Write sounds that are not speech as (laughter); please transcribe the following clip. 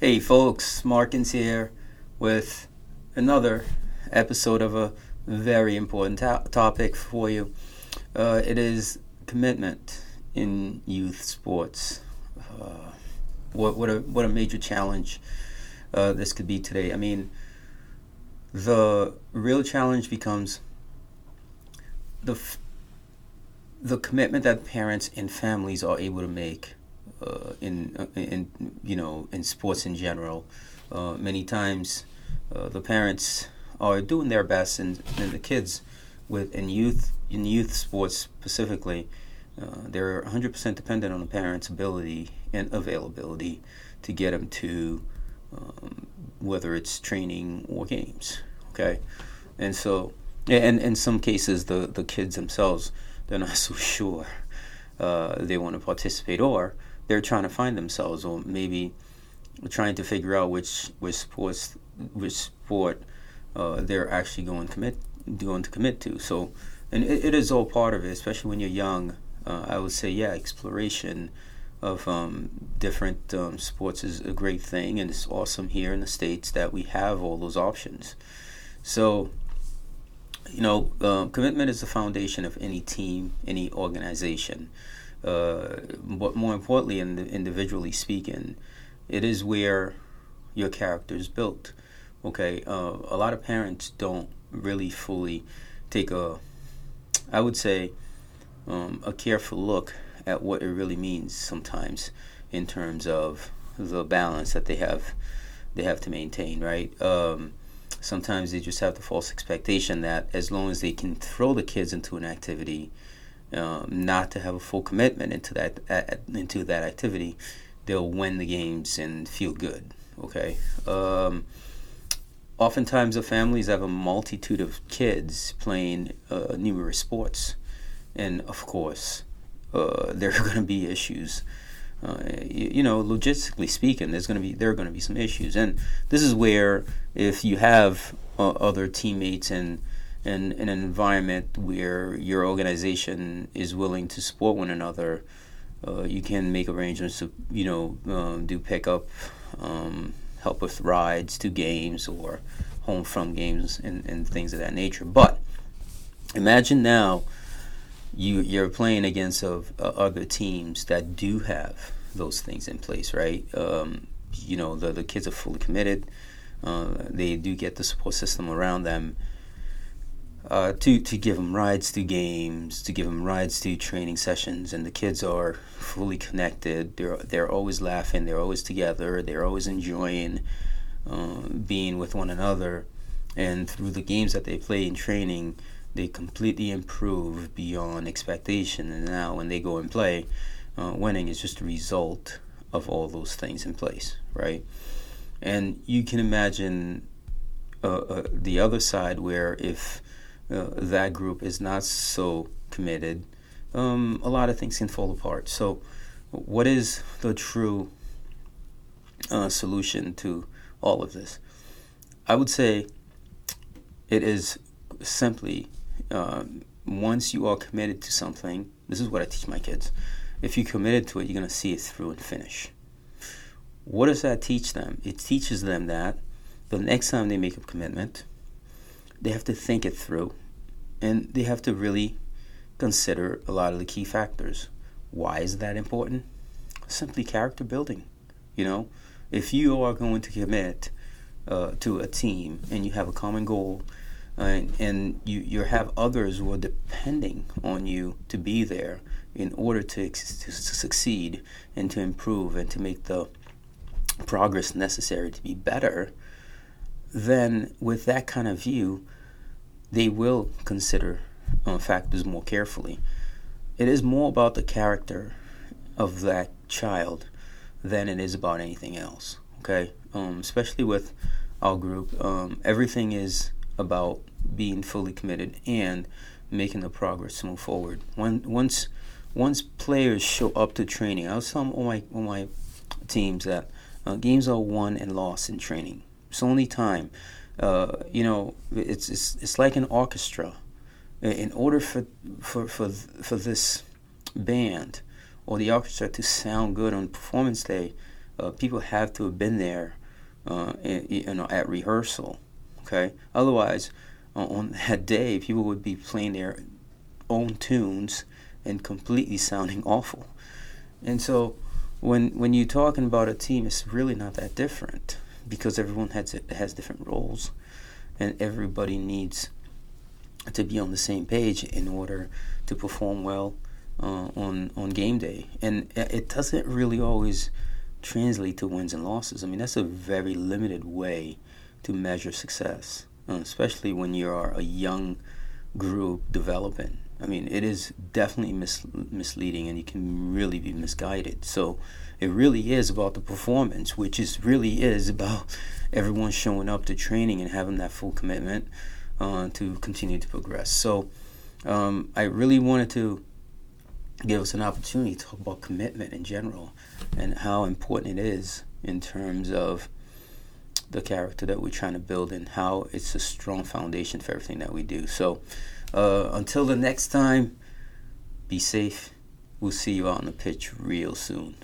Hey folks, Markins here with another episode of a very important to- topic for you. Uh, it is commitment in youth sports. Uh, what what a what a major challenge uh, this could be today. I mean, the real challenge becomes the f- the commitment that parents and families are able to make uh, in uh, in you know in sports in general. Uh, many times, uh, the parents are doing their best, and, and the kids with in youth in youth sports specifically, uh, they're 100% dependent on the parents' ability and availability to get them to um, whether it's training or games. Okay, and so and in some cases the the kids themselves they're not (laughs) so sure they want to participate or they're trying to find themselves or maybe trying to figure out which which sports which sport uh, they're actually going to commit going to commit to. So and it, it is all part of it especially when you're young. Uh, I would say yeah exploration of um, different um, sports is a great thing and it's awesome here in the states that we have all those options. So you know, uh, commitment is the foundation of any team, any organization. Uh, but more importantly, and individually speaking, it is where your character is built. Okay, uh, a lot of parents don't really fully take a, I would say, um, a careful look at what it really means sometimes in terms of the balance that they have they have to maintain. Right. Um, sometimes they just have the false expectation that as long as they can throw the kids into an activity, um, not to have a full commitment into that into that activity, they'll win the games and feel good. Okay. Um, oftentimes, the families have a multitude of kids playing uh, numerous sports, and of course, uh, (laughs) there are going to be issues uh, you, you, know, logistically speaking, there's going to be there are going to be some issues, and this is where if you have uh, other teammates and and in an environment where your organization is willing to support one another, uh, you can make arrangements to you know um, do pickup, um, help with rides to games or home from games and, and things of that nature. But imagine now you you're playing against of uh, other teams that do have those things in place, right? Um, you know, the the kids are fully committed. Uh, they do get the support system around them uh, to to give them rides to games, to give them rides to training sessions, and the kids are fully connected. They're they're always laughing. They're always together. They're always enjoying uh, being with one another, and through the games that they play in training they completely improve beyond expectation. And now when they go and play, uh, winning is just a result of all those things in place, right? And you can imagine uh, uh, the other side where if uh, that group is not so committed, um, a lot of things can fall apart. So, what is the true uh, solution to all of this? I would say it is simply um, once you are committed to something, this is what I teach my kids. If you're committed to it, you're going to see it through and finish. What does that teach them? It teaches them that the next time they make a commitment, they have to think it through and they have to really consider a lot of the key factors. Why is that important? Simply character building. You know, if you are going to commit uh, to a team and you have a common goal and, and you, you have others who are depending on you to be there in order to, to, to succeed and to improve and to make the progress necessary to be better, then with that kind of view, they will consider uh, factors more carefully. It is more about the character of that child than it is about anything else. Okay, um, especially with our group, um, everything is about being fully committed and making the progress to move forward. When, once once players show up to training, I was telling all my all my teams that uh, games are won and lost in training. It's only time. Uh, you know, it's, it's it's like an orchestra. In order for for for for this band or the orchestra to sound good on performance day, uh, people have to have been there, uh, you know, at rehearsal. Okay, otherwise, on (laughs) that day, people would be playing their own tunes and completely sounding (laughs) awful. And so, when when you're talking about a team, it's really not that different because everyone has has different roles, and everybody needs to be on the same page in order to perform well uh, on on game day. And it doesn't really always translate to wins and losses. I mean, that's a very limited way to measure success, uh, especially when you are a young group developing. I mean, it is definitely mis- misleading and you can really be misguided. So it really is about the performance, which is really is about everyone showing up to training and having that full commitment uh, to continue to progress. So um, I really wanted to give us an opportunity to talk about commitment in general and how important it is in terms of the character that we're trying to build and how it's a strong foundation for everything that we do. So uh, until the next time, be safe. We'll see you out on the pitch real soon.